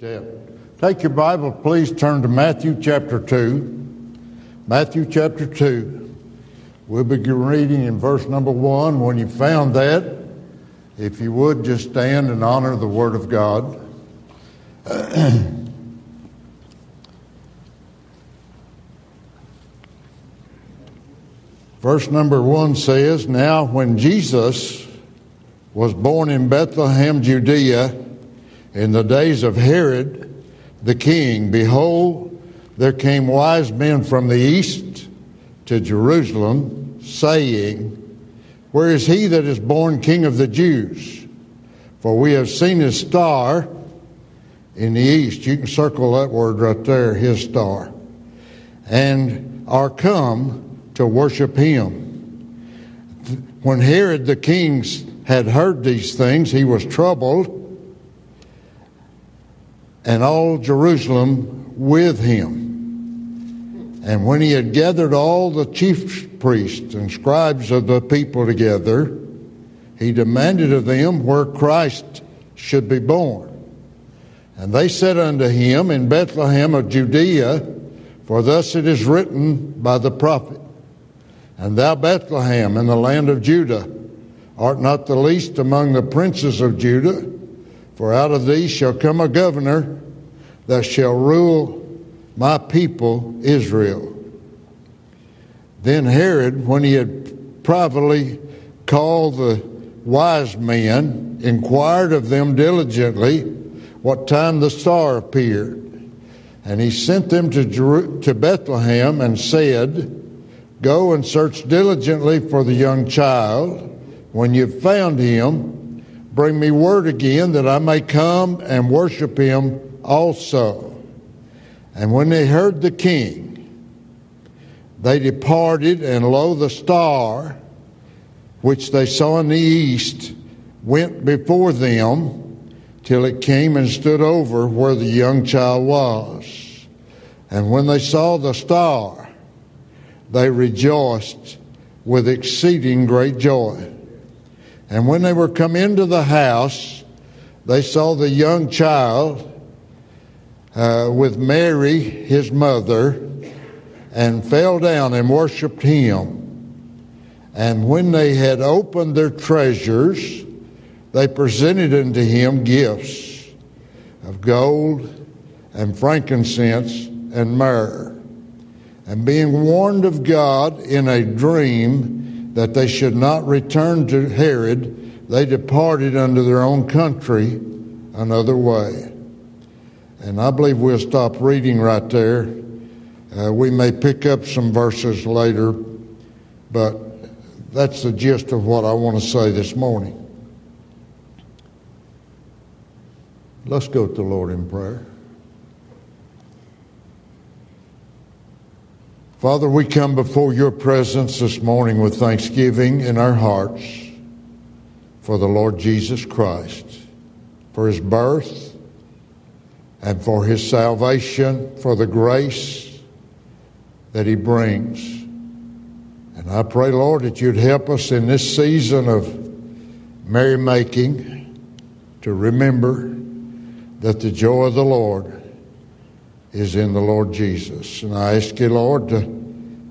Take your Bible, please turn to Matthew chapter 2. Matthew chapter 2. We'll begin reading in verse number 1. When you found that, if you would just stand and honor the Word of God. Verse number 1 says Now, when Jesus was born in Bethlehem, Judea, in the days of Herod the king, behold, there came wise men from the east to Jerusalem, saying, Where is he that is born king of the Jews? For we have seen his star in the east. You can circle that word right there, his star. And are come to worship him. When Herod the king had heard these things, he was troubled and all Jerusalem with him. And when he had gathered all the chief priests and scribes of the people together, he demanded of them where Christ should be born. And they said unto him, In Bethlehem of Judea, for thus it is written by the prophet, And thou, Bethlehem, in the land of Judah, art not the least among the princes of Judah. For out of thee shall come a governor that shall rule my people Israel. Then Herod, when he had privately called the wise men, inquired of them diligently what time the star appeared. And he sent them to, Jeru- to Bethlehem and said, Go and search diligently for the young child. When you've found him, Bring me word again that I may come and worship him also. And when they heard the king, they departed, and lo, the star which they saw in the east went before them till it came and stood over where the young child was. And when they saw the star, they rejoiced with exceeding great joy. And when they were come into the house, they saw the young child uh, with Mary, his mother, and fell down and worshiped him. And when they had opened their treasures, they presented unto him gifts of gold and frankincense and myrrh. And being warned of God in a dream, that they should not return to Herod, they departed unto their own country another way. And I believe we'll stop reading right there. Uh, we may pick up some verses later, but that's the gist of what I want to say this morning. Let's go to the Lord in prayer. Father, we come before your presence this morning with thanksgiving in our hearts for the Lord Jesus Christ, for his birth and for his salvation, for the grace that he brings. And I pray, Lord, that you'd help us in this season of merrymaking to remember that the joy of the Lord is in the Lord Jesus. And I ask you, Lord, to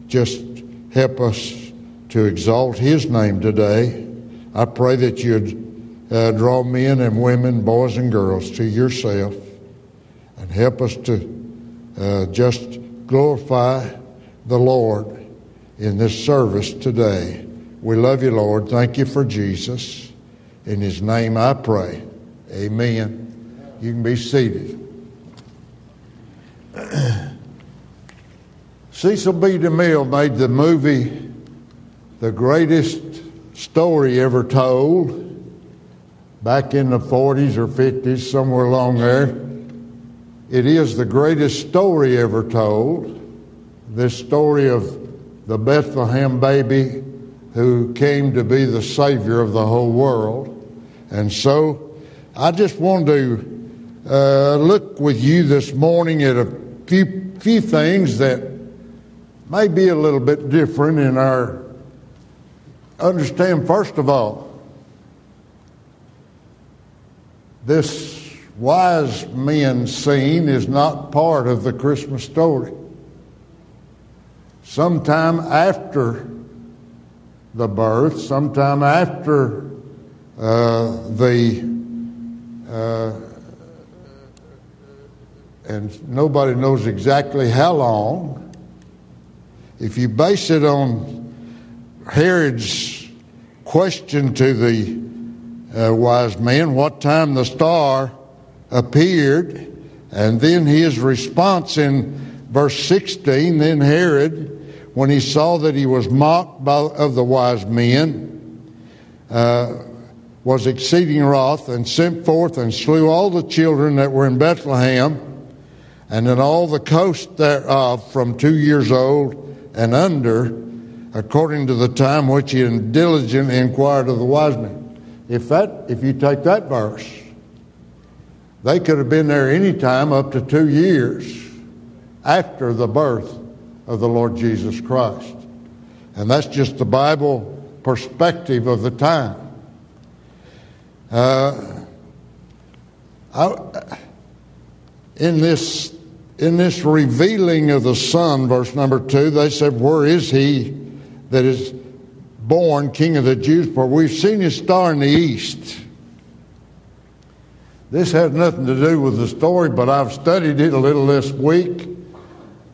just help us to exalt his name today. I pray that you'd uh, draw men and women, boys and girls to yourself and help us to uh, just glorify the Lord in this service today. We love you, Lord. Thank you for Jesus. In his name I pray. Amen. You can be seated. Cecil B. DeMille made the movie the greatest story ever told back in the 40s or 50s, somewhere along there. It is the greatest story ever told. This story of the Bethlehem baby who came to be the Savior of the whole world. And so I just want to uh, look with you this morning at a few, few things that may be a little bit different in our understand first of all this wise men scene is not part of the Christmas story. Sometime after the birth, sometime after uh, the, uh, and nobody knows exactly how long, if you base it on Herod's question to the uh, wise men, what time the star appeared, and then his response in verse 16 then Herod, when he saw that he was mocked by, of the wise men, uh, was exceeding wroth and sent forth and slew all the children that were in Bethlehem and in all the coast thereof from two years old and under, according to the time which he diligently inquired of the wise men. If that, if you take that verse, they could have been there any time up to two years after the birth of the Lord Jesus Christ. And that's just the Bible perspective of the time. Uh, I, in this in this revealing of the Son, verse number two, they said, Where is he that is born King of the Jews? For we've seen his star in the east this has nothing to do with the story, but I've studied it a little this week.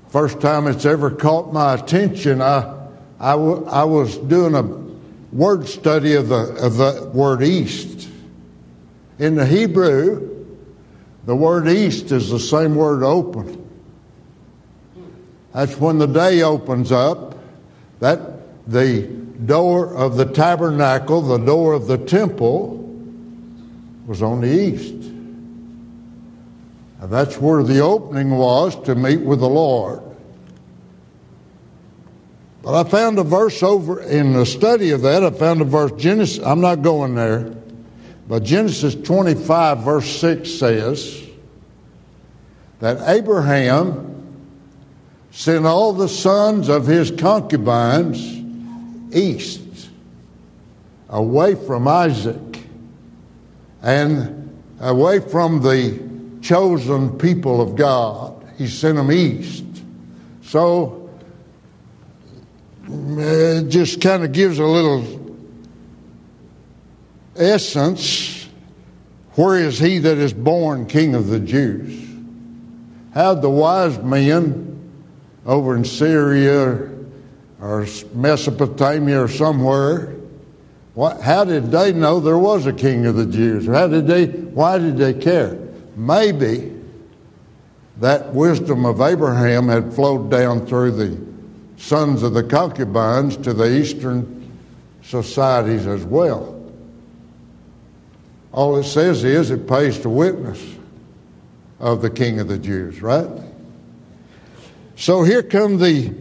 First time it's ever caught my attention. I, I, w- I was doing a word study of the, of the word east. In the Hebrew, the word east is the same word open. That's when the day opens up. That the door of the tabernacle, the door of the temple, was on the east. And that's where the opening was to meet with the Lord. But I found a verse over in the study of that. I found a verse, Genesis, I'm not going there, but Genesis 25, verse 6 says that Abraham sent all the sons of his concubines east, away from Isaac, and away from the chosen people of God. He sent them east. So uh, it just kind of gives a little essence. Where is he that is born king of the Jews? How'd the wise men over in Syria or Mesopotamia or somewhere, what, how did they know there was a king of the Jews? How did they, why did they care? maybe that wisdom of Abraham had flowed down through the sons of the concubines to the eastern societies as well. All it says is it pays to witness of the King of the Jews, right? So here come the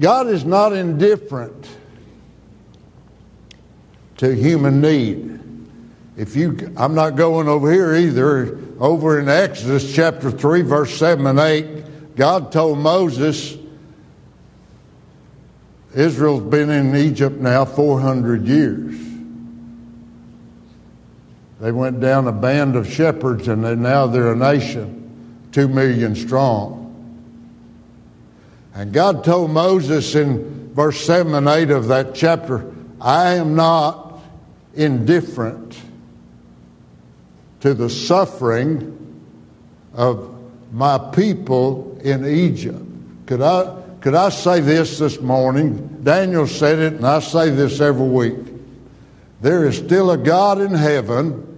God is not indifferent to human need. If you, I'm not going over here either. Over in Exodus chapter 3, verse 7 and 8, God told Moses, Israel's been in Egypt now 400 years. They went down a band of shepherds and they, now they're a nation, two million strong. And God told Moses in verse 7 and 8 of that chapter, I am not indifferent to the suffering of my people in Egypt. Could I, could I say this this morning? Daniel said it, and I say this every week. There is still a God in heaven.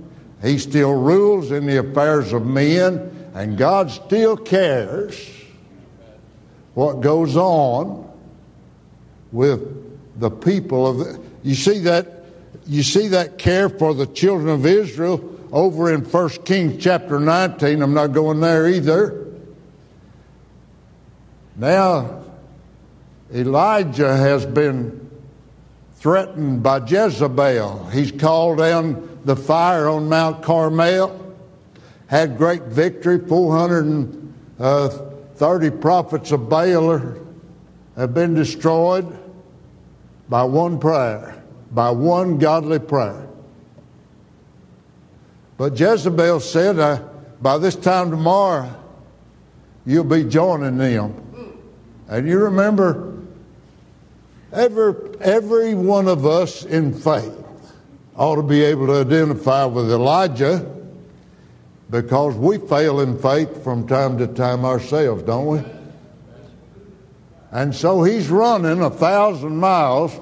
He still rules in the affairs of men, and God still cares what goes on with the people of the, you see that you see that care for the children of Israel over in 1 Kings chapter 19. I'm not going there either. Now, Elijah has been threatened by Jezebel. He's called down the fire on Mount Carmel, had great victory. 430 prophets of Baal have been destroyed by one prayer, by one godly prayer. But Jezebel said, uh, by this time tomorrow, you'll be joining them. And you remember, every, every one of us in faith ought to be able to identify with Elijah because we fail in faith from time to time ourselves, don't we? And so he's running a thousand miles.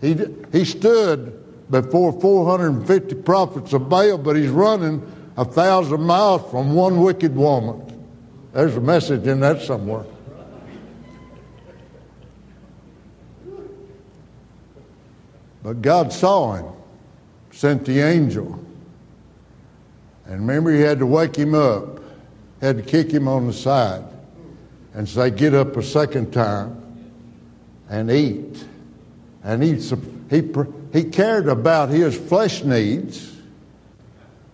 He, he stood before 450 prophets of Baal, but he's running a thousand miles from one wicked woman. There's a message in that somewhere. But God saw him, sent the angel. And remember, he had to wake him up, had to kick him on the side and say, Get up a second time and eat. And he, he, he cared about his flesh needs.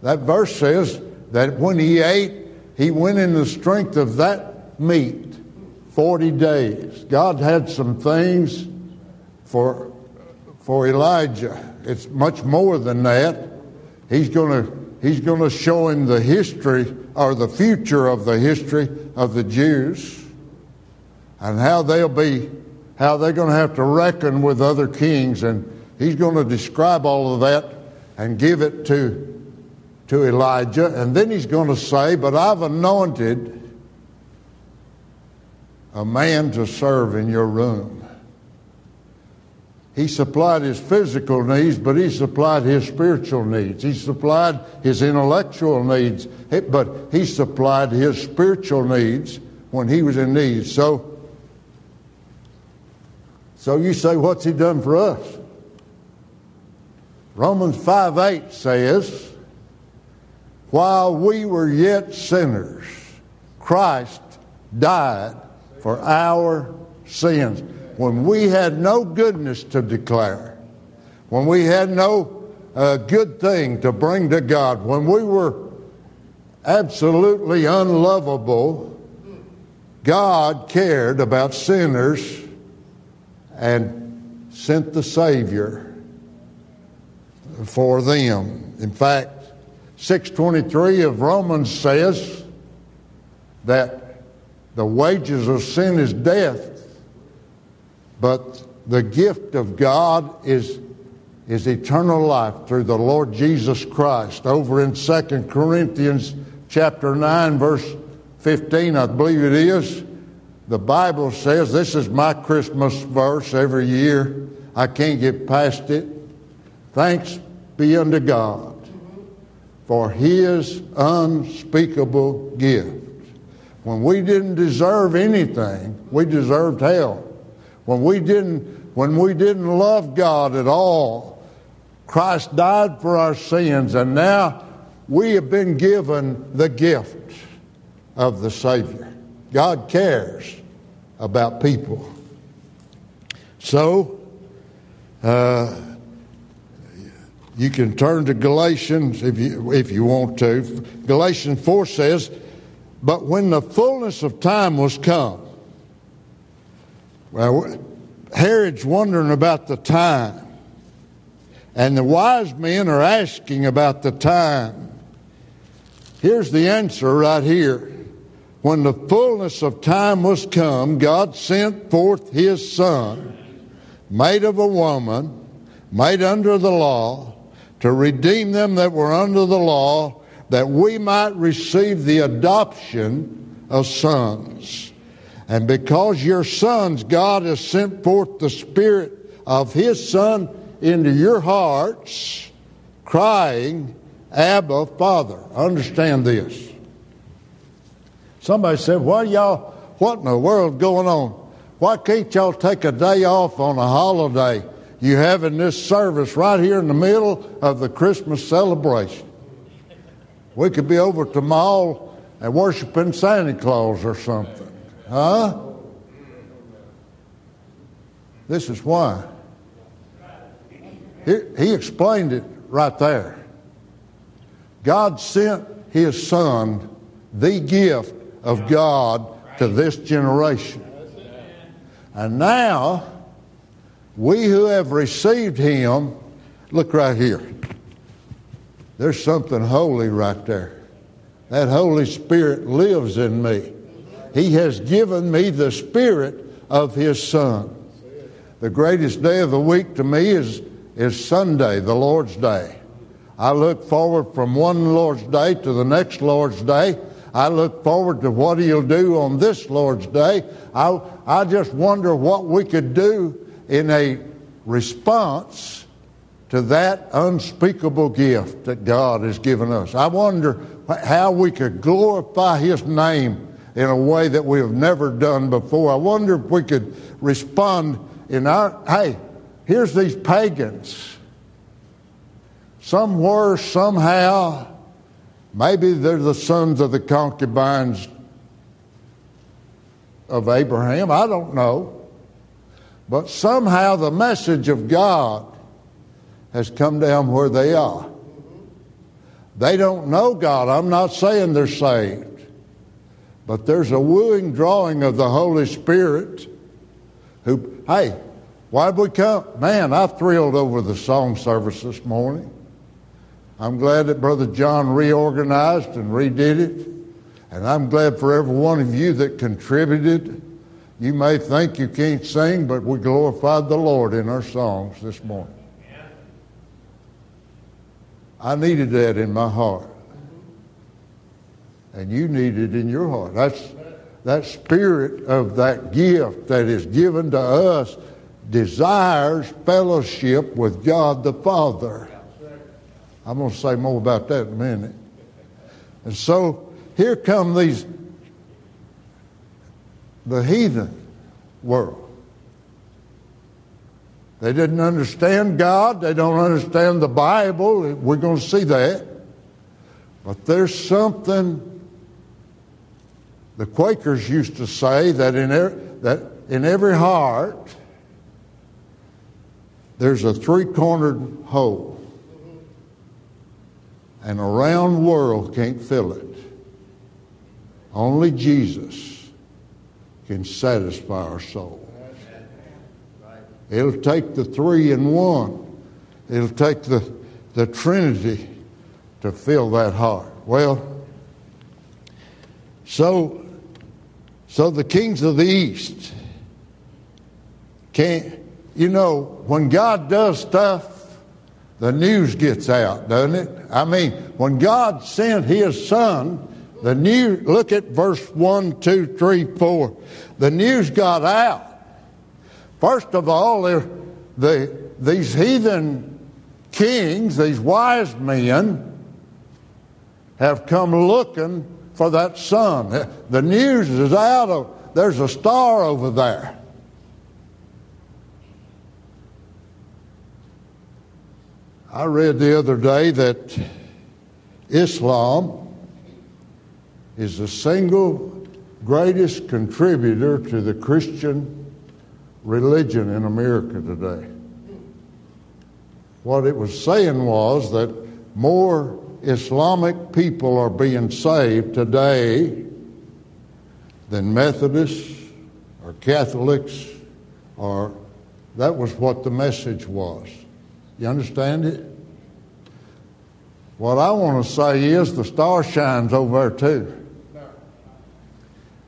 That verse says that when he ate, he went in the strength of that meat 40 days. God had some things for for Elijah. It's much more than that. He's going to he's going to show him the history or the future of the history of the Jews and how they'll be how they're going to have to reckon with other kings and he's going to describe all of that and give it to to Elijah and then he's going to say but I've anointed a man to serve in your room he supplied his physical needs, but he supplied his spiritual needs. He supplied his intellectual needs, but he supplied his spiritual needs when he was in need. So, so you say, what's he done for us? Romans 5 8 says, While we were yet sinners, Christ died for our sins when we had no goodness to declare, when we had no uh, good thing to bring to God, when we were absolutely unlovable, God cared about sinners and sent the Savior for them. In fact, 623 of Romans says that the wages of sin is death, but the gift of God is, is eternal life through the Lord Jesus Christ. Over in 2 Corinthians chapter 9, verse 15, I believe it is, the Bible says, this is my Christmas verse every year. I can't get past it. Thanks be unto God for his unspeakable gift. When we didn't deserve anything, we deserved hell when we didn't when we didn't love God at all, Christ died for our sins, and now we have been given the gift of the Savior. God cares about people. So, uh, you can turn to Galatians if you, if you want to. Galatians 4 says, But when the fullness of time was come, well, Herod's wondering about the time. And the wise men are asking about the time. Here's the answer right here. When the fullness of time was come, God sent forth his Son, made of a woman, made under the law, to redeem them that were under the law, that we might receive the adoption of sons. And because your sons, God has sent forth the Spirit of His Son into your hearts, crying, Abba, Father. Understand this. Somebody said, Why y'all, what in the world going on? Why can't y'all take a day off on a holiday? You having this service right here in the middle of the Christmas celebration. We could be over to the mall and worshiping Santa Claus or something. Huh? This is why. He, explained it right there. God sent his son, the gift of God, to this generation. And now, we who have received him, look right here. There's something holy right there. That Holy Spirit lives in me. He has given me the Spirit of His Son. The greatest day of the week to me is, is Sunday, the Lord's Day. I look forward from one Lord's Day to the next Lord's Day. I look forward to what He'll do on this Lord's Day. I, I just wonder what we could do in a response to that unspeakable gift that God has given us. I wonder how we could glorify His name in a way that we have never done before. I wonder if we could respond in our, hey, here's these pagans. Some Somewhere, somehow, maybe they're the sons of the concubines of Abraham. I don't know. But somehow the message of God has come down where they are. They don't know God. I'm not saying they're saved. But there's a wooing drawing of the Holy Spirit who, hey, why'd we come? Man, I thrilled over the song service this morning. I'm glad that Brother John reorganized and redid it. And I'm glad for every one of you that contributed. You may think you can't sing, but we glorified the Lord in our songs this morning. I needed that in my heart. And you need it in your heart. That's that spirit of that gift that is given to us desires fellowship with God the Father. I'm going to say more about that in a minute. And so here come these the heathen world. They didn't understand God. They don't understand the Bible. We're going to see that. But there's something the Quakers used to say that in, er, that in every heart there's a three cornered hole, and a round world can't fill it. Only Jesus can satisfy our soul. It'll take the three in one. It'll take the, the Trinity to fill that heart. Well, so, so the kings of the East can't, you know, when God does stuff, the news gets out, doesn't it? I mean, when God sent His Son, the news, look at verse 1, 2, 3, 4. The news got out. First of all, the, these heathen kings, these wise men, have come looking for that Son. The news is out of, there's a star over there. I read the other day that Islam is the single greatest contributor to the Christian religion in America today. What it was saying was that more Islamic people are being saved today than Methodists or Catholics or that was what the message was. You understand it? What I want to say is the star shines over there too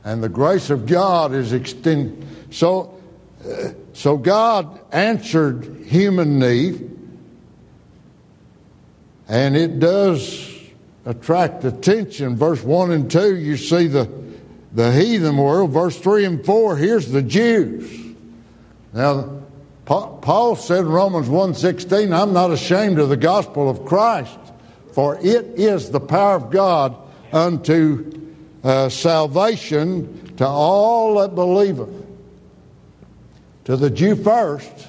and the grace of God is extended. So, uh, so God answered human need, and it does attract attention. Verse 1 and 2, you see the, the heathen world. Verse 3 and 4, here's the Jews. Now, Paul said in Romans 1.16, I'm not ashamed of the gospel of Christ, for it is the power of God unto uh, salvation to all that believeth, to the Jew first,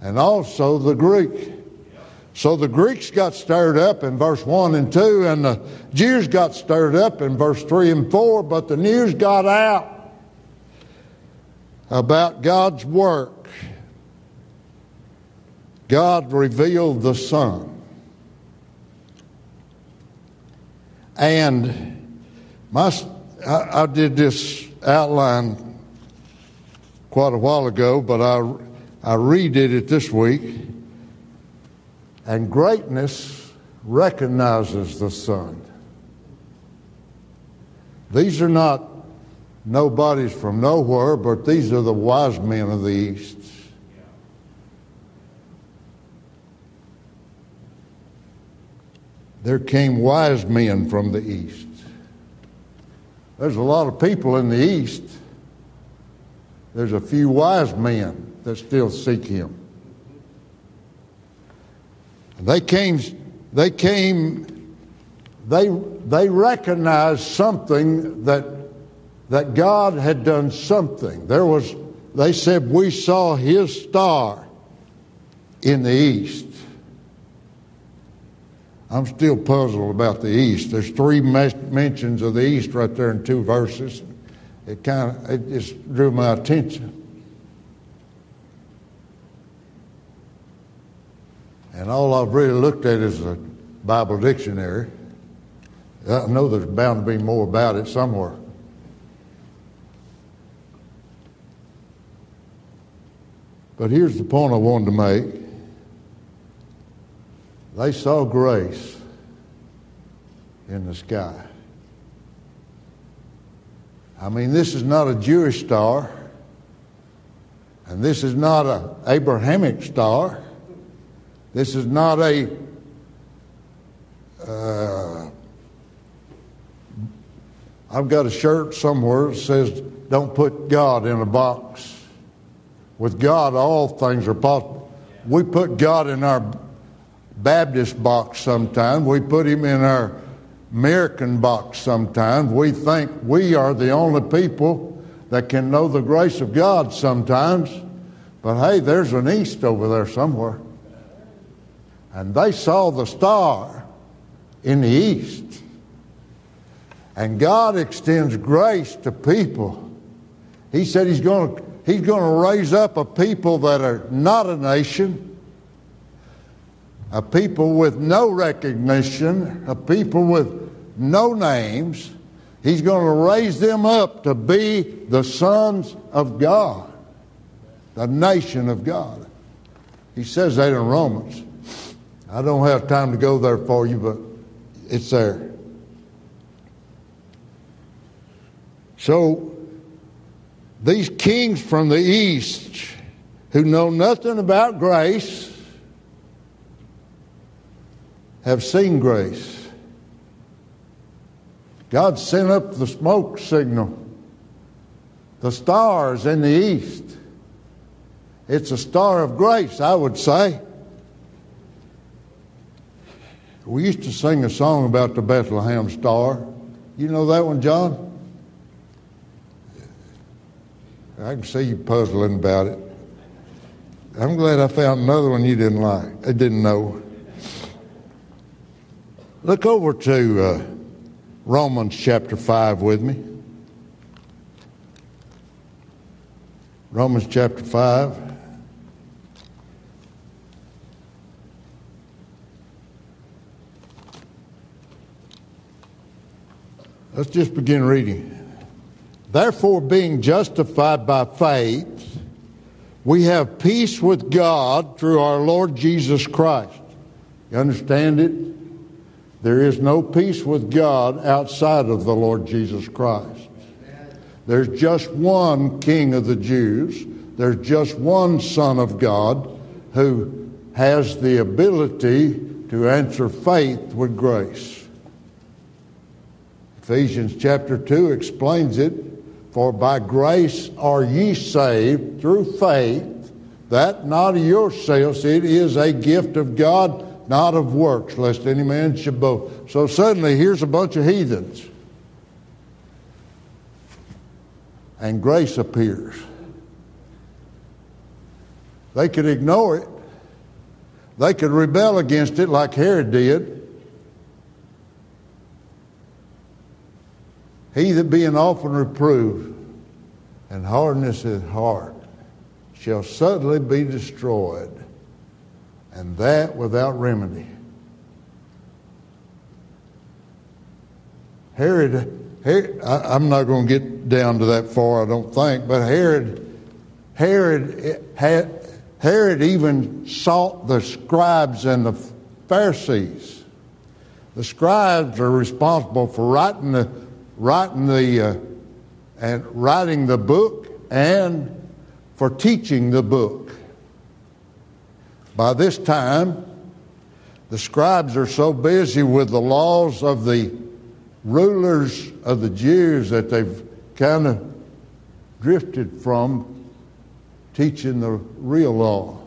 and also the Greek. So the Greeks got stirred up in verse 1 and 2, and the Jews got stirred up in verse 3 and 4, but the news got out about God's work. God revealed the Son. And my, I, I did this outline quite a while ago, but I, I redid it this week. And greatness recognizes the Son. These are not nobodies from nowhere, but these are the wise men of the East. There came wise men from the East. There's a lot of people in the East. There's a few wise men that still seek Him. They came, they came, they, they recognized something that, that God had done something. There was, they said, we saw His star in the East. I'm still puzzled about the East. There's three mentions of the East right there in two verses. It kind of it just drew my attention. And all I've really looked at is a Bible dictionary. I know there's bound to be more about it somewhere. But here's the point I wanted to make. They saw grace in the sky. I mean, this is not a Jewish star, and this is not an Abrahamic star. This is not a uh, I've got a shirt somewhere that says, Don't put God in a box. With God, all things are possible. We put God in our Baptist box sometimes. We put him in our American box sometimes. We think we are the only people that can know the grace of God sometimes. But hey, there's an east over there somewhere. And they saw the star in the east. And God extends grace to people. He said He's going to, he's going to raise up a people that are not a nation a people with no recognition, a people with no names. He's going to raise them up to be the sons of God, the nation of God. He says that in Romans. I don't have time to go there for you, but it's there. So, these kings from the east who know nothing about grace, have seen grace. God sent up the smoke signal, the stars in the east. It's a star of grace, I would say. We used to sing a song about the Bethlehem star. You know that one, John? I can see you puzzling about it. I'm glad I found another one you didn't like. I didn't know. Look over to uh, Romans chapter 5 with me. Romans chapter 5. Let's just begin reading. Therefore, being justified by faith, we have peace with God through our Lord Jesus Christ. You understand it? There is no peace with God outside of the Lord Jesus Christ. There's just one King of the Jews. There's just one Son of God who has the ability to answer faith with grace. Ephesians chapter 2 explains it For by grace are ye saved through faith, that not of yourselves, it is a gift of God not of works, lest any man should boast. So suddenly, here's a bunch of heathens. And grace appears. They could ignore it. They could rebel against it like Herod did. He that being often reproved and hardness his heart shall suddenly be destroyed and that without remedy. Herod, Herod I, am not going to get down to that far, I don't think, but Herod, Herod eh, had, Herod even sought the scribes and the Pharisees. The scribes are responsible for writing the writing the uh, and writing the book and for teaching the book. By this time, the scribes are so busy with the laws of the rulers of the Jews that they've kind of drifted from teaching the real law.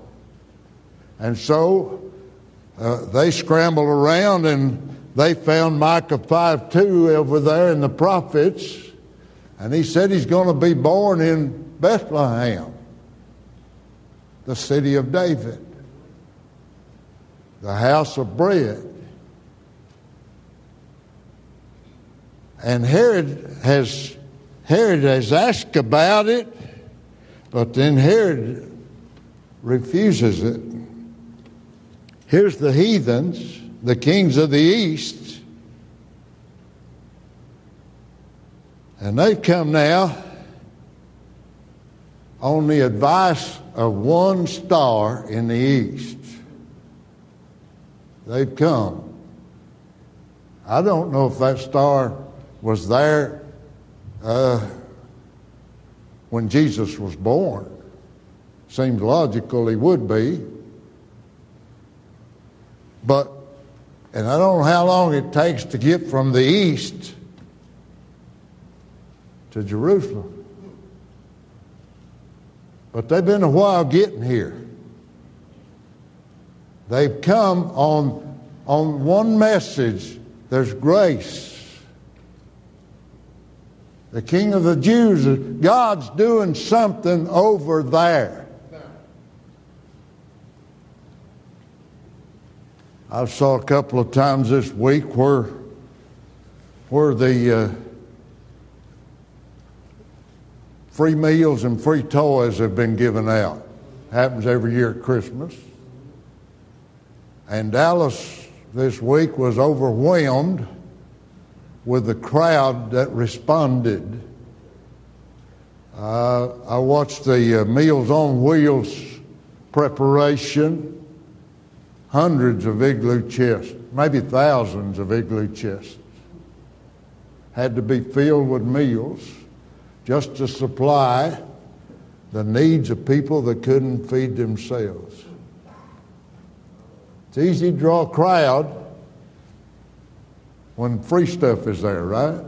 And so uh, they scramble around and they found Micah 5 2 over there in the prophets. And he said he's going to be born in Bethlehem, the city of David, the house of bread. And Herod has Herod has asked about it, but then Herod refuses it. Here's the heathens, the kings of the east, and they've come now on the advice of one star in the east. They've come. I don't know if that star was there uh, when Jesus was born. Seems logical he would be. But, and I don't know how long it takes to get from the east to Jerusalem. But they've been a while getting here. They've come on, on one message there's grace the King of the Jews, God's doing something over there. I saw a couple of times this week where where the uh, free meals and free toys have been given out. Happens every year at Christmas. And Dallas this week was overwhelmed with the crowd that responded. Uh, I watched the uh, Meals on Wheels preparation, hundreds of igloo chests, maybe thousands of igloo chests, had to be filled with meals just to supply the needs of people that couldn't feed themselves. It's easy to draw a crowd when free stuff is there, right?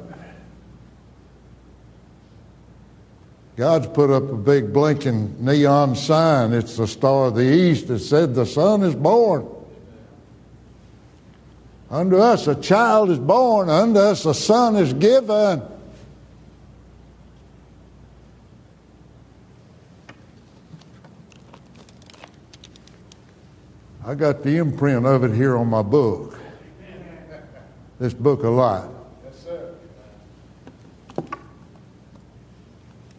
God's put up a big blinking neon sign. It's the Star of the East that said, The Son is born. Unto us a child is born, unto us a son is given. I got the imprint of it here on my book this book a lot. Yes.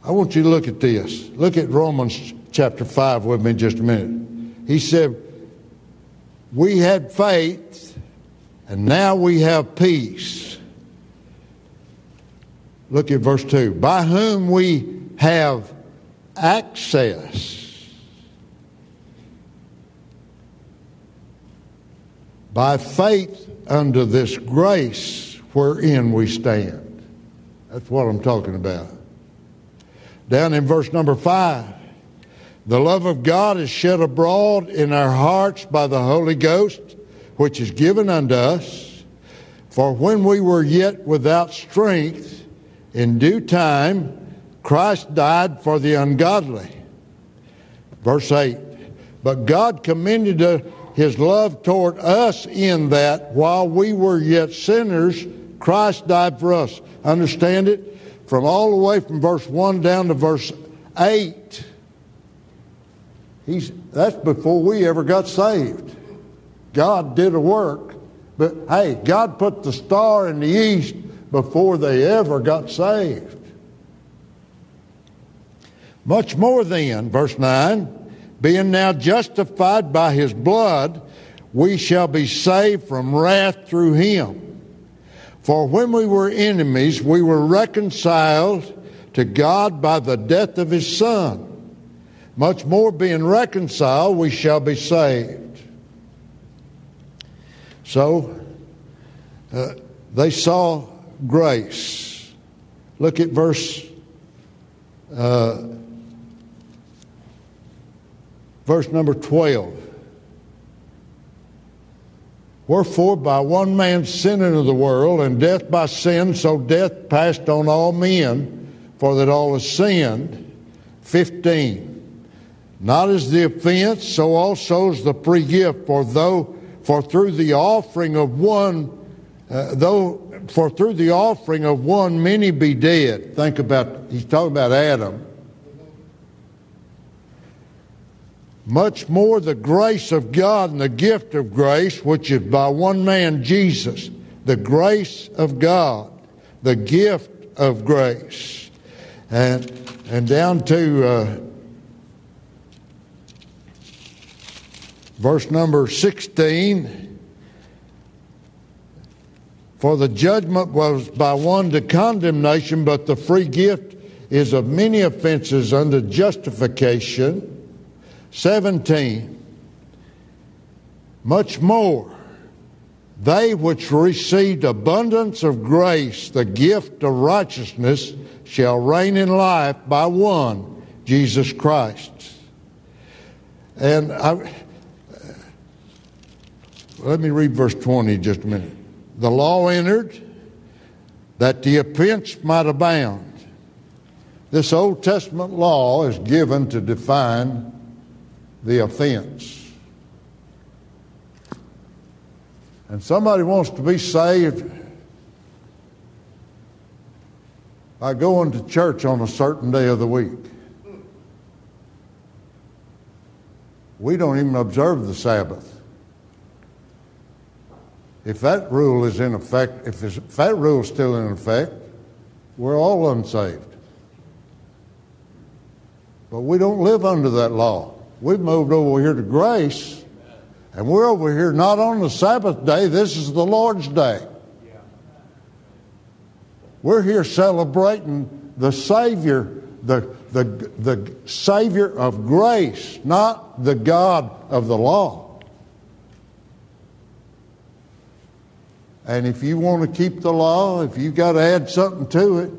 I want you to look at this. Look at Romans chapter 5 with me in just a minute. He said, We had faith, and now we have peace. Look at verse 2. By whom we have access. By faith under this grace wherein we stand. That's what I'm talking about. Down in verse number five, the love of God is shed abroad in our hearts by the Holy Ghost, which is given unto us. For when we were yet without strength, in due time, Christ died for the ungodly. Verse 8, but God commended his love toward us in that while we were yet sinners, Christ died for us. Understand it? From all the way from verse 1 down to verse 8. He's, that's before we ever got saved. God did a work. But hey, God put the star in the east before they ever got saved. Much more then, verse 9 being now justified by his blood, we shall be saved from wrath through him. For when we were enemies, we were reconciled to God by the death of his Son. Much more being reconciled, we shall be saved. So, uh, they saw grace. Look at verse uh, verse number 12. Wherefore, by one man sin into the world, and death by sin, so death passed on all men, for that all have sinned. 15. Not as the offense, so also is the free gift. For though, for through the offering of one, uh, though, for through the offering of one, many be dead. Think about, he's talking about Adam. much more the grace of God and the gift of grace, which is by one man, Jesus, the grace of God, the gift of grace. And, and down to uh, verse number 16. For the judgment was by one to condemnation, but the free gift is of many offenses unto justification. 17 much more they which received abundance of grace the gift of righteousness shall reign in life by one jesus christ and I, let me read verse 20 just a minute the law entered that the offense might abound this old testament law is given to define the offense. And somebody wants to be saved by going to church on a certain day of the week. We don't even observe the Sabbath. If that rule is in effect, if, if that rule is still in effect, we're all unsaved. But we don't live under that law. We've moved over here to grace, and we're over here not on the Sabbath day, this is the Lord's day. We're here celebrating the Savior, the, the, the Savior of grace, not the God of the law. And if you want to keep the law, if you've got to add something to it,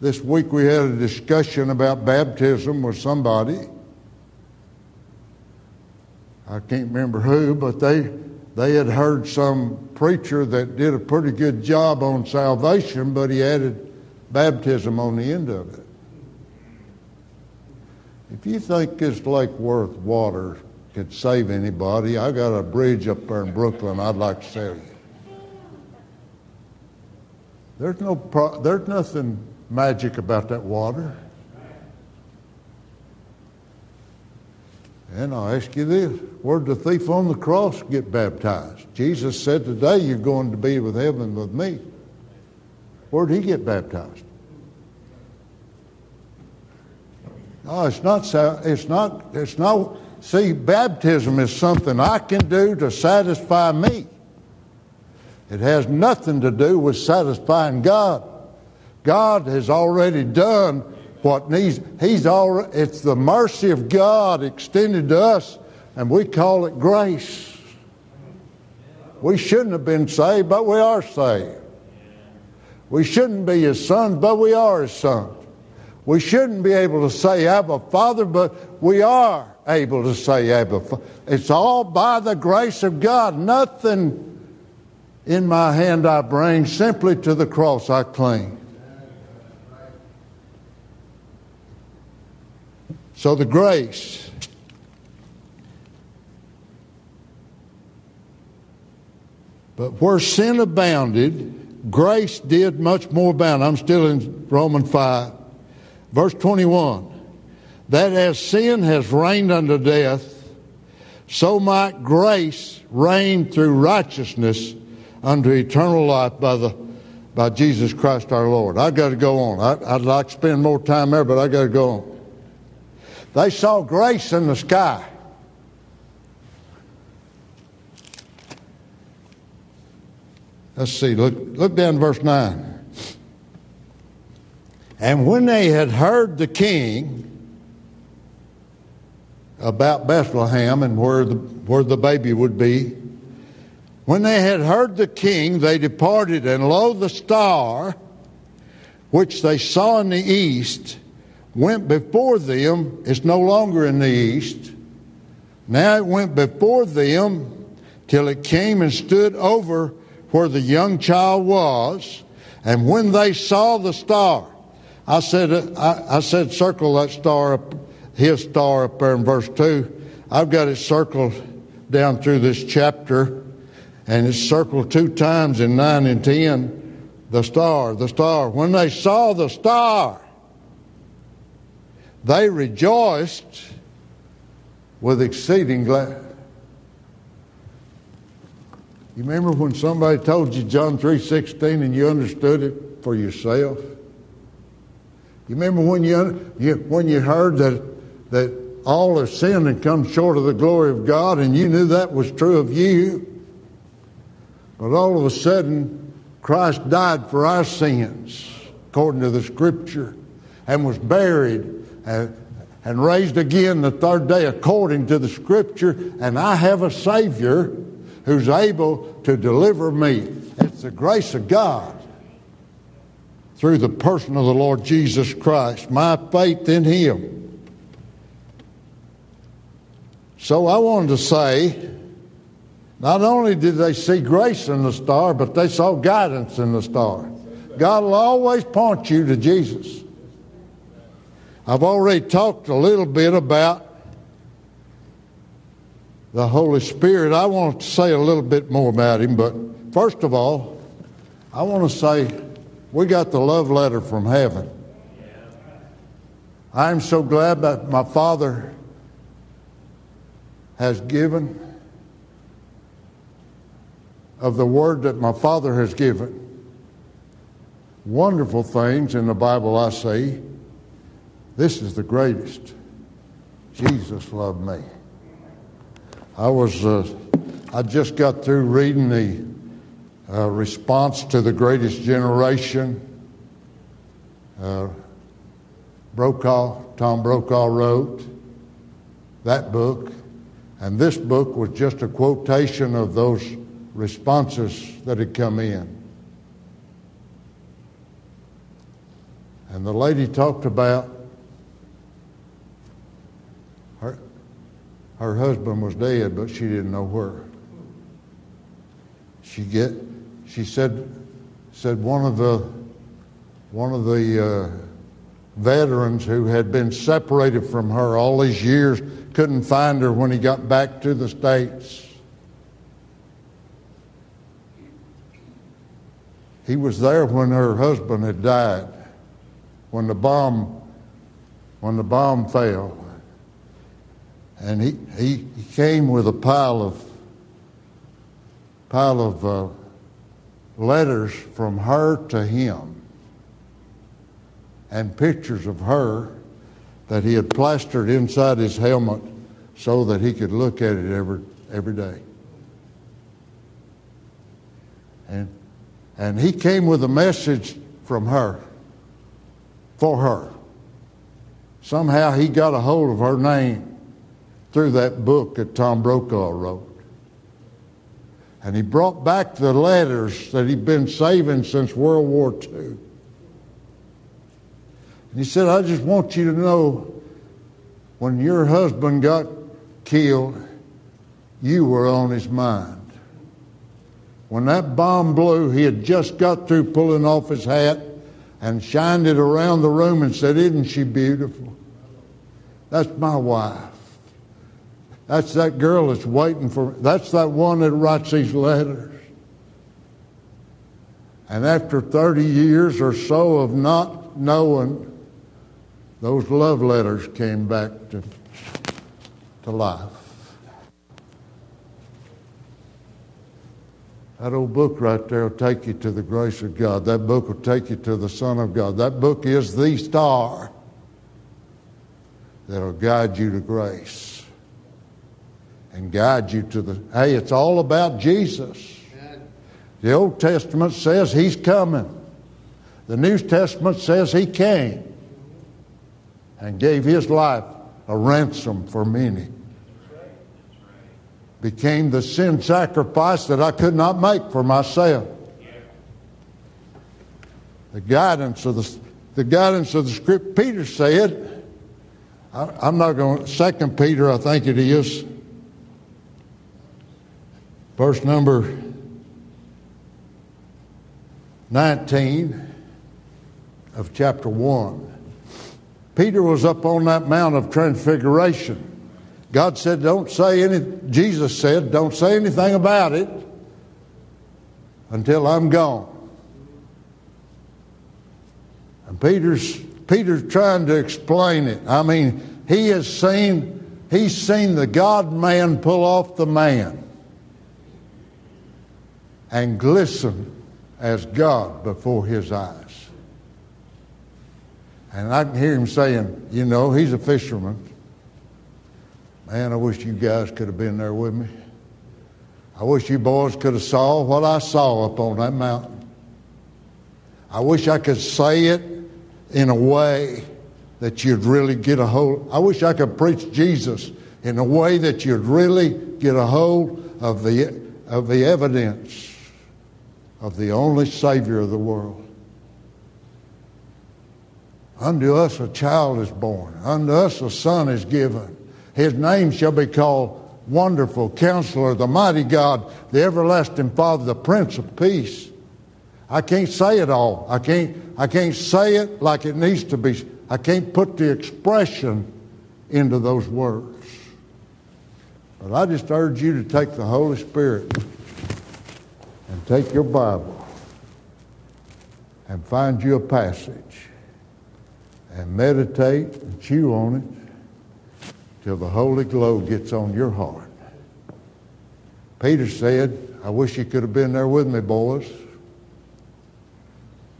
this week we had a discussion about baptism with somebody. I can't remember who, but they they had heard some preacher that did a pretty good job on salvation, but he added baptism on the end of it. If you think this Lake Worth water could save anybody, I got a bridge up there in Brooklyn I'd like to sell you. There's no pro- there's nothing magic about that water. And I'll ask you this where'd the thief on the cross get baptized? Jesus said, Today you're going to be with heaven with me. Where'd he get baptized? No, it's not, it's not, it's not, see, baptism is something I can do to satisfy me. It has nothing to do with satisfying God. God has already done what needs. He's already, it's the mercy of God extended to us, and we call it grace. We shouldn't have been saved, but we are saved. We shouldn't be his sons, but we are his sons. We shouldn't be able to say Abba Father, but we are able to say Abba Father. It's all by the grace of God. Nothing in my hand I bring, simply to the cross I cling. So the grace. But where sin abounded, grace did much more abound. I'm still in Romans 5, verse 21. That as sin has reigned unto death, so might grace reign through righteousness unto eternal life by the by Jesus Christ our Lord. I've got to go on. I, would like to spend more time there, but I've got to go on. They saw grace in the sky. Let's see, look, look down verse 9. And when they had heard the king about Bethlehem and where the, where the baby would be, when they had heard the king, they departed, and lo, the star which they saw in the east, went before them. It's no longer in the east. Now it went before them till it came and stood over where the young child was. And when they saw the star, I said, I, I said, circle that star up, his star up there in verse 2. I've got it circled down through this chapter, and it's circled two times in 9 and 10. The star, the star. When they saw the star, they rejoiced with exceeding glad. You remember when somebody told you John 3.16 and you understood it for yourself? You remember when you, you, when you heard that, that all have sinned and come short of the glory of God and you knew that was true of you? But all of a sudden, Christ died for our sins, according to the Scripture, and was buried and, and raised again the third day, according to the Scripture. And I have a Savior who's able to deliver me. It's the grace of God through the person of the Lord Jesus Christ, my faith in Him. So I wanted to say, not only did they see grace in the star, but they saw guidance in the star. God will always point you to Jesus. I've already talked a little bit about the Holy Spirit. I want to say a little bit more about Him, but first of all, I want to say we got the love letter from heaven. I'm so glad that my Father has given of the word that my Father has given. Wonderful things in the Bible I see. This is the greatest. Jesus loved me. I was, uh, I just got through reading the uh, response to the greatest generation. Uh, Brokaw, Tom Brokaw wrote that book, and this book was just a quotation of those responses that had come in. And the lady talked about her her husband was dead, but she didn't know where. She get, she said, said one of the, one of the uh, veterans who had been separated from her all these years couldn't find her when he got back to the states. He was there when her husband had died, when the bomb, when the bomb fell. And he, he, came with a pile of pile of uh, letters from her to him and pictures of her that he had plastered inside his helmet so that he could look at it every, every day. And, and he came with a message from her, for her. Somehow he got a hold of her name through that book that Tom Brokaw wrote. And he brought back the letters that he'd been saving since World War II. And he said, I just want you to know when your husband got killed, you were on his mind. When that bomb blew, he had just got through pulling off his hat and shined it around the room and said, Isn't she beautiful? That's my wife. That's that girl that's waiting for, me. that's that one that writes these letters. And after 30 years or so of not knowing, those love letters came back to, to life. That old book right there will take you to the grace of God. That book will take you to the Son of God. That book is the star that will guide you to grace and guide you to the. Hey, it's all about Jesus. The Old Testament says He's coming. The New Testament says He came and gave His life a ransom for many. Became the sin sacrifice that I could not make for myself. the guidance of the, the guidance of the script. Peter said, I, am not going, to, Second Peter, I think it is, verse number 19 of chapter 1. Peter was up on that Mount of Transfiguration. God said, Don't say any, Jesus said, Don't say anything about it until I'm gone. And Peter's Peter's trying to explain it. I mean, he has seen he's seen the God man pull off the man and glisten as God before his eyes. And I can hear him saying, you know, he's a fisherman. Man, I wish you guys could have been there with me. I wish you boys could have saw what I saw up on that mountain. I wish I could say it in a way that you'd really get a hold. I wish I could preach Jesus in a way that you'd really get a hold of the, of the evidence of the only Savior of the world. Unto us a child is born, unto us a son is given. His name shall be called Wonderful Counselor, the Mighty God, the Everlasting Father, the Prince of Peace. I can't say it all. I can't, I can't say it like it needs to be. I can't put the expression into those words. But I just urge you to take the Holy Spirit and take your Bible and find you a passage and meditate and chew on it till the holy glow gets on your heart. Peter said, I wish you could have been there with me, boys.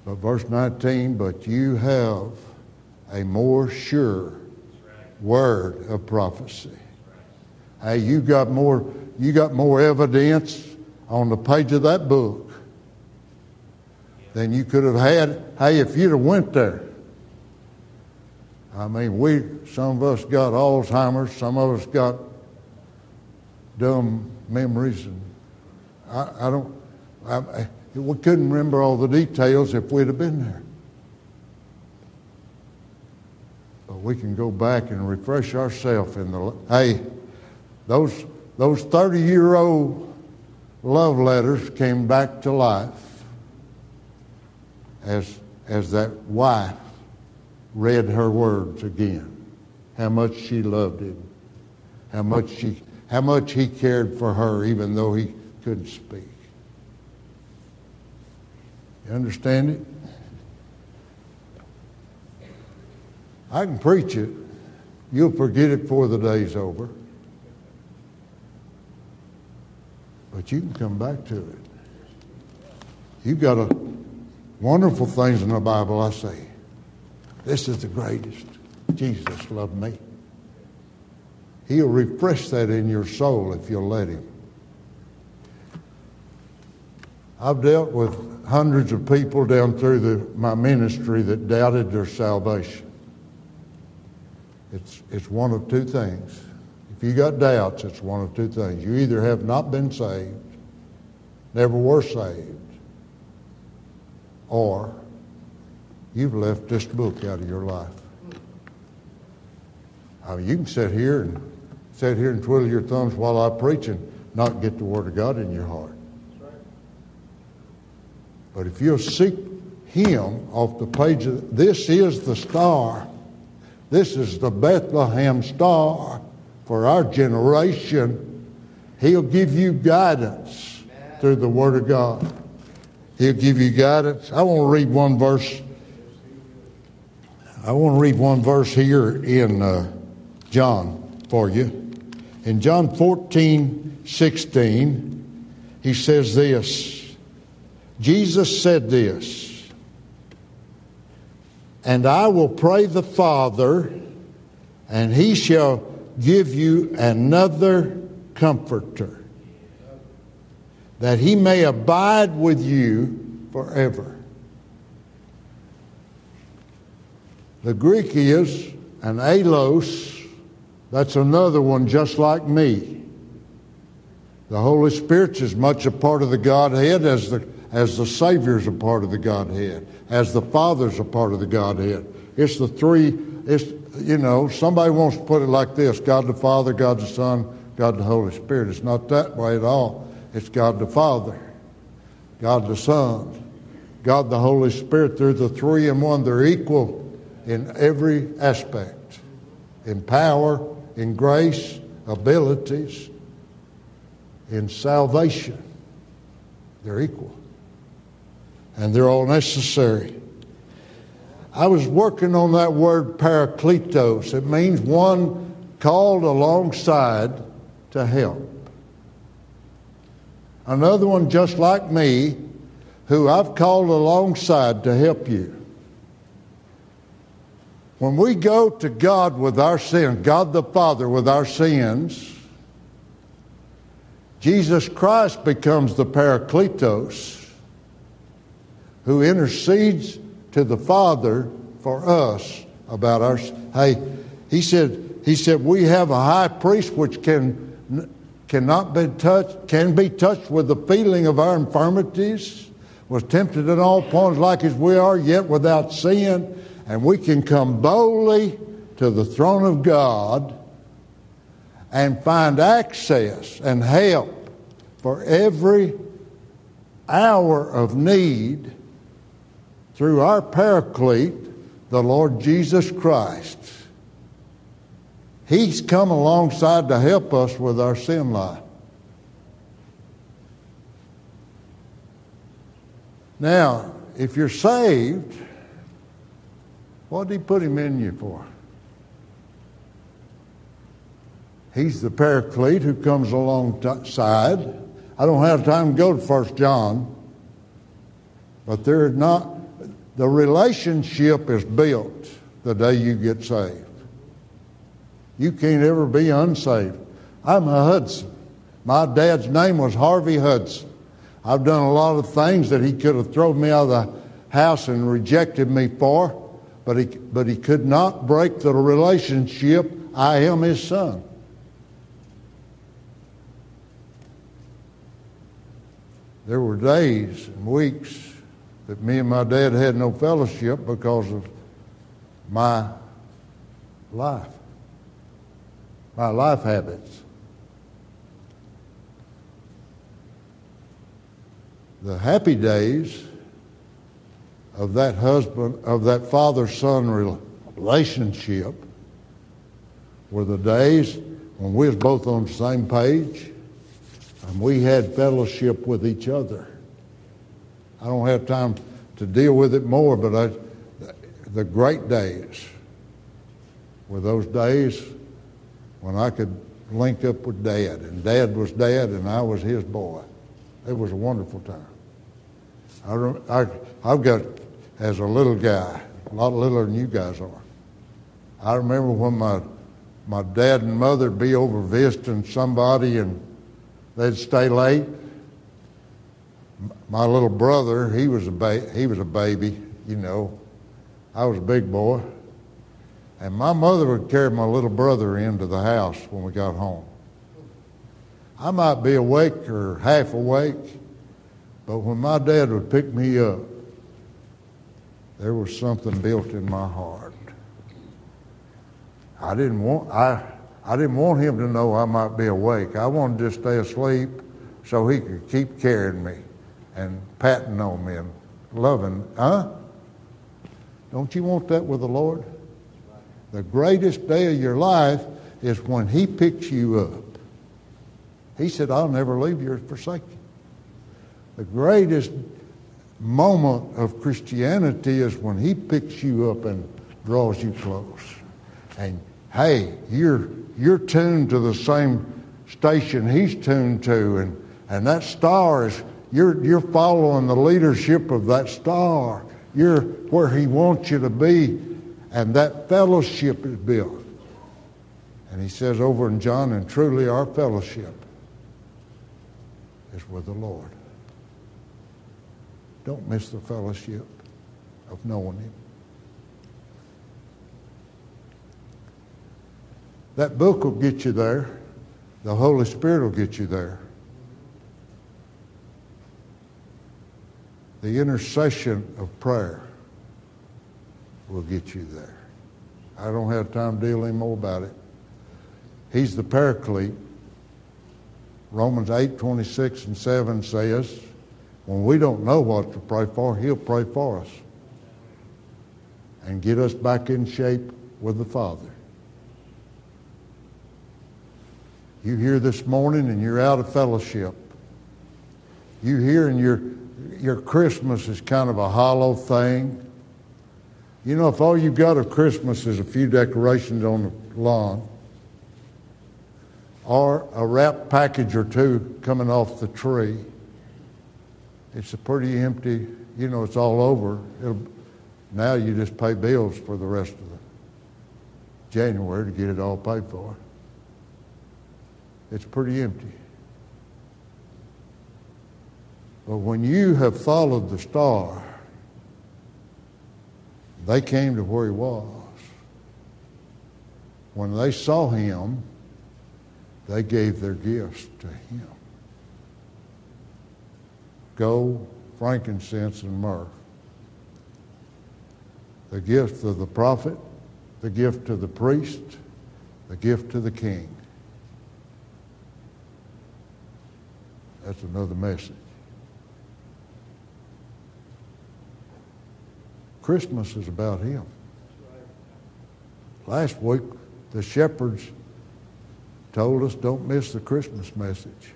But verse 19, but you have a more sure word of prophecy. Hey, you got more you got more evidence on the page of that book than you could have had. Hey, if you'd have went there. I mean, we, some of us got Alzheimer's, some of us got dumb memories, and I, I don't, I, we couldn't remember all the details if we'd have been there. But we can go back and refresh ourselves in the, hey, those, those 30 year old love letters came back to life as, as that wife read her words again. How much she loved him. How much she how much he cared for her even though he couldn't speak. You understand it? I can preach it. You'll forget it before the day's over. But you can come back to it. You've got a wonderful things in the Bible, I say. This is the greatest. Jesus loved me. He'll refresh that in your soul if you'll let Him. I've dealt with hundreds of people down through the, my ministry that doubted their salvation. It's, it's one of two things. If you got doubts, it's one of two things. You either have not been saved, never were saved, or you've left this book out of your life. I mean, you can sit here and sit here and twiddle your thumbs while I preach and not get the Word of God in your heart. But if you'll seek Him off the page of this is the star. This is the Bethlehem star for our generation. He'll give you guidance through the Word of God. He'll give you guidance. I want to read one verse I want to read one verse here in uh, John for you. In John 14, 16, he says this Jesus said this, and I will pray the Father, and he shall give you another comforter, that he may abide with you forever The Greek is an allos, that's another one just like me. The Holy Spirit's as much a part of the Godhead as the, as the Savior's a part of the Godhead, as the Father's a part of the Godhead. It's the three, it's, you know, somebody wants to put it like this God the Father, God the Son, God the Holy Spirit. It's not that way at all. It's God the Father, God the Son, God the Holy Spirit. They're the three in one. They're equal in every aspect in power, in grace, abilities, in salvation. They're equal. And they're all necessary. I was working on that word parakletos. It means one called alongside to help. Another one just like me, who I've called alongside to help you. When we go to God with our sins, God the Father with our sins, Jesus Christ becomes the Parakletos who intercedes to the Father for us about our. Hey, he said. He said we have a high priest which can cannot be touched, can be touched with the feeling of our infirmities, was tempted in all points like as we are, yet without sin, and we can come boldly to the throne of God and find access and help for every hour of need through our paraclete, the Lord Jesus Christ. He's come alongside to help us with our sin life. Now, if you're saved, what did he put him in you for? He's the paraclete who comes alongside. I don't have time to go to First John, but there's not the relationship is built the day you get saved. You can't ever be unsaved. I'm a Hudson. My dad's name was Harvey Hudson. I've done a lot of things that he could have thrown me out of the house and rejected me for, but he, but he could not break the relationship. I am his son. There were days and weeks that me and my dad had no fellowship because of my life, my life habits. The happy days of that husband, of that father son relationship were the days when we was both on the same page and we had fellowship with each other. I don't have time to deal with it more, but I, the great days were those days when I could link up with Dad, and Dad was Dad, and I was his boy. It was a wonderful time. I, I, I've got, as a little guy, a lot littler than you guys are. I remember when my my dad and mother would be over visiting somebody, and they'd stay late, my little brother, he was a ba- he was a baby, you know. I was a big boy. And my mother would carry my little brother into the house when we got home. I might be awake or half awake, but when my dad would pick me up, there was something built in my heart. I didn't want I I didn't want him to know I might be awake. I wanted to stay asleep so he could keep carrying me and patting on me and loving. Huh? Don't you want that with the Lord? The greatest day of your life is when He picks you up. He said, I'll never leave you or forsake you. The greatest moment of Christianity is when He picks you up and draws you close. And hey, you're, you're tuned to the same station He's tuned to, and, and that star is you're, you're following the leadership of that star. You're where He wants you to be, and that fellowship is built. And He says over in John, and truly our fellowship is with the Lord. Don't miss the fellowship of knowing Him. That book will get you there. The Holy Spirit will get you there. The intercession of prayer will get you there. I don't have time to deal any more about it. He's the paraclete. Romans 8, 26 and 7 says, when we don't know what to pray for, he'll pray for us and get us back in shape with the Father. You here this morning and you're out of fellowship. You here and your, your Christmas is kind of a hollow thing. You know, if all you've got of Christmas is a few decorations on the lawn, or a wrap package or two coming off the tree, it's a pretty empty, you know, it's all over. It'll, now you just pay bills for the rest of the January to get it all paid for. It's pretty empty. But when you have followed the star, they came to where he was. When they saw him, they gave their gifts to him gold, frankincense, and myrrh. The gift of the prophet, the gift to the priest, the gift to the king. That's another message. Christmas is about Him. Last week, the shepherds told us don't miss the Christmas message.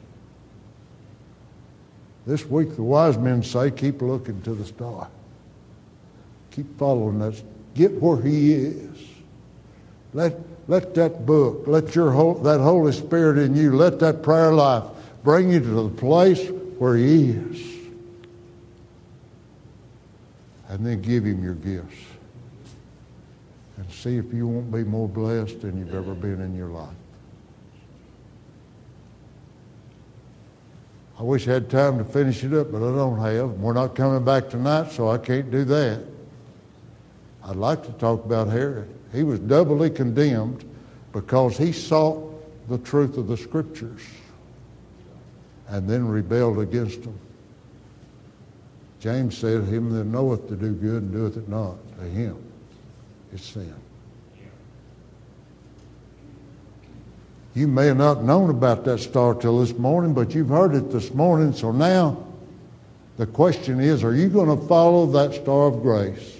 This week, the wise men say keep looking to the star. Keep following us. Get where He is. Let, let that book, let your that Holy Spirit in you, let that prayer life bring you to the place where He is and then give him your gifts. And see if you won't be more blessed than you've ever been in your life. Wish I had time to finish it up, but I don't have. We're not coming back tonight, so I can't do that. I'd like to talk about Herod. He was doubly condemned because he sought the truth of the scriptures and then rebelled against them. James said, Him that knoweth to do good and doeth it not, to him is sin. You may have not known about that star till this morning, but you've heard it this morning. So now the question is, are you going to follow that star of grace?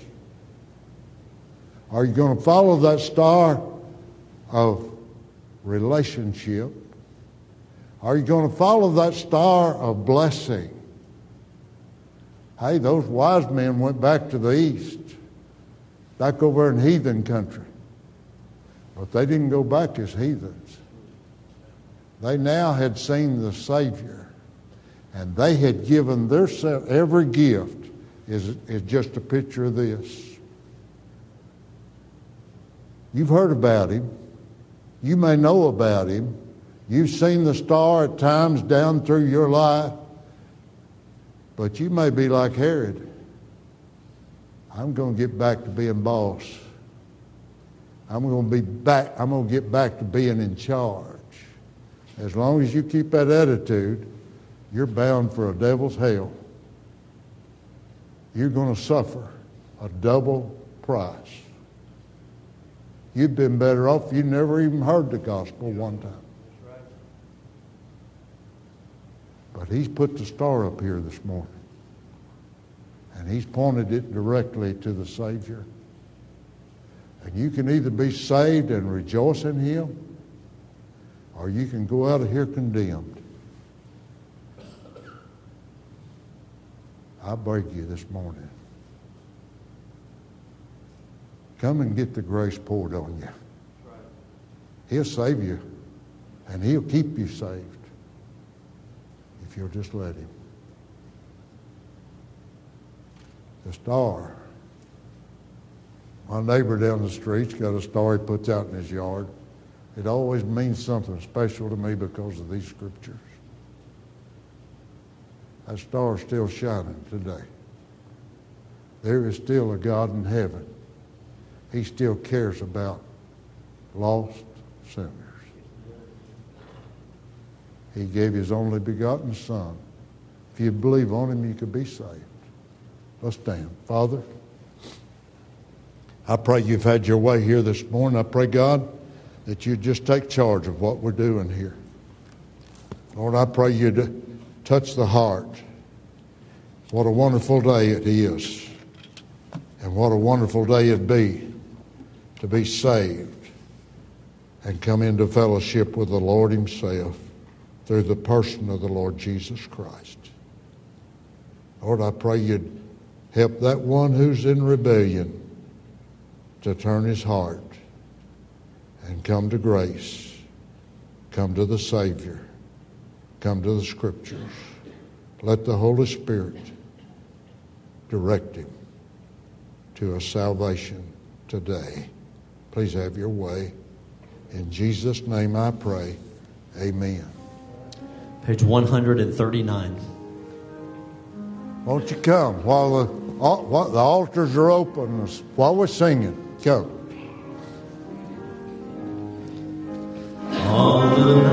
Are you going to follow that star of relationship? Are you going to follow that star of blessing? Hey, those wise men went back to the east, back over in heathen country. But they didn't go back as heathens. They now had seen the Savior, and they had given their every gift is, is just a picture of this. You've heard about him. You may know about him. You've seen the star at times down through your life. But you may be like Herod. I'm going to get back to being boss. I'm going to be back. I'm going to get back to being in charge. As long as you keep that attitude, you're bound for a devil's hell. You're going to suffer a double price. You've been better off you never even heard the gospel one time. But he's put the star up here this morning. And he's pointed it directly to the Savior. And you can either be saved and rejoice in him, or you can go out of here condemned. I beg you this morning. Come and get the grace poured on you. He'll save you, and he'll keep you saved if you'll just let him. The star. My neighbor down the street's got a star he puts out in his yard. It always means something special to me because of these scriptures. That star's still shining today. There is still a God in heaven. He still cares about lost sinners. He gave his only begotten Son. If you believe on him, you could be saved. Let's stand. Father, I pray you've had your way here this morning. I pray, God, that you just take charge of what we're doing here. Lord, I pray you'd touch the heart. What a wonderful day it is. And what a wonderful day it'd be to be saved and come into fellowship with the Lord Himself through the person of the Lord Jesus Christ. Lord, I pray you'd help that one who's in rebellion to turn his heart and come to grace, come to the Savior, come to the Scriptures. Let the Holy Spirit direct him to a salvation today. Please have your way. In Jesus' name I pray. Amen. Page 139. Won't you come while the, uh, while the altars are open, while we're singing? Come. On the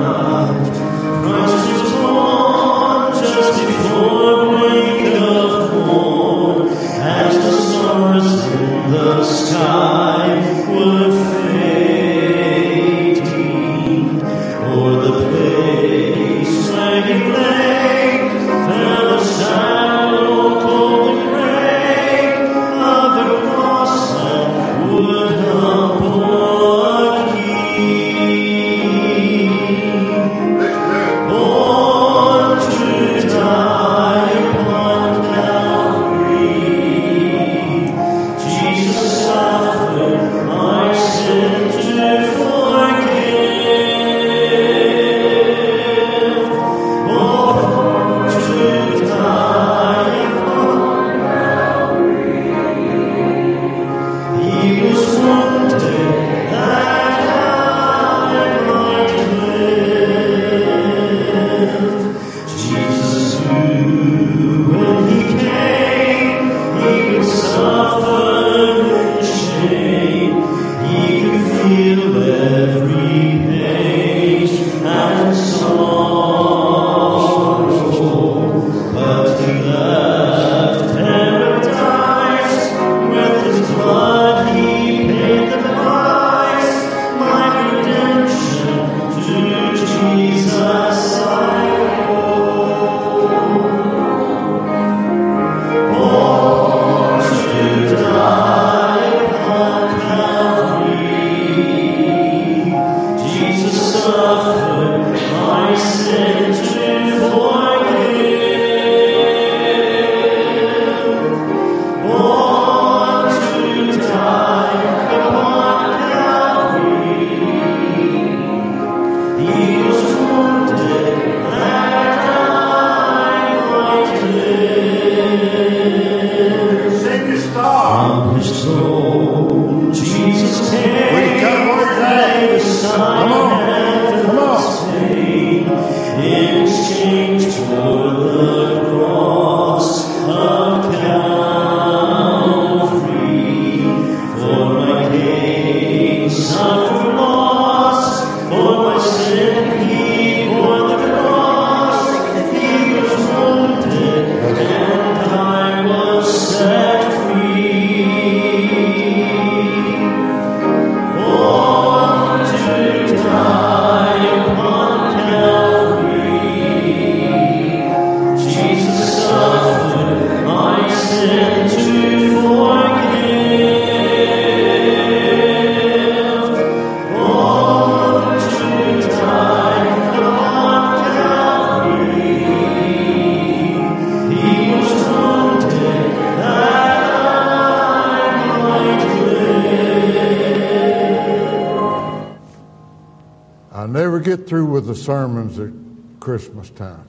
get through with the sermons at Christmas time.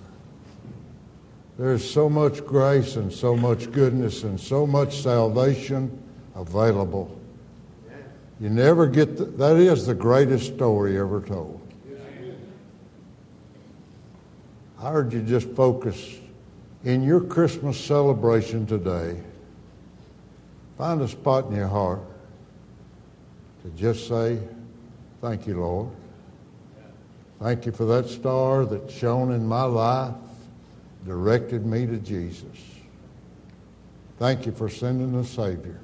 There's so much grace and so much goodness and so much salvation available. You never get the, that is the greatest story ever told. I heard you just focus in your Christmas celebration today. Find a spot in your heart to just say, Thank you, Lord. Thank you for that star that shone in my life, directed me to Jesus. Thank you for sending the Savior.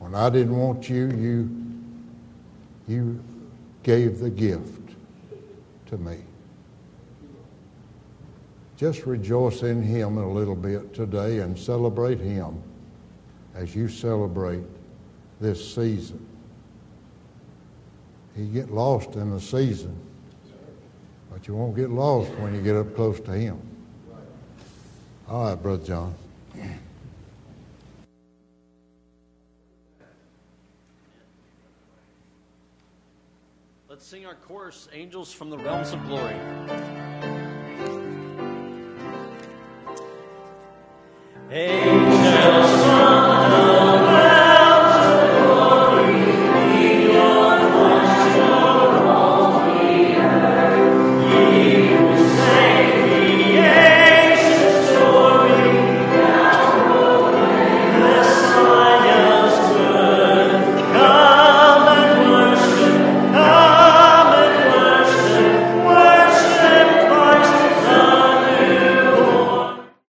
When I didn't want you, you, you gave the gift to me. Just rejoice in Him a little bit today and celebrate Him as you celebrate this season. You get lost in the season, but you won't get lost when you get up close to Him. All right, Brother John. Let's sing our chorus, Angels from the Realms of Glory. Angels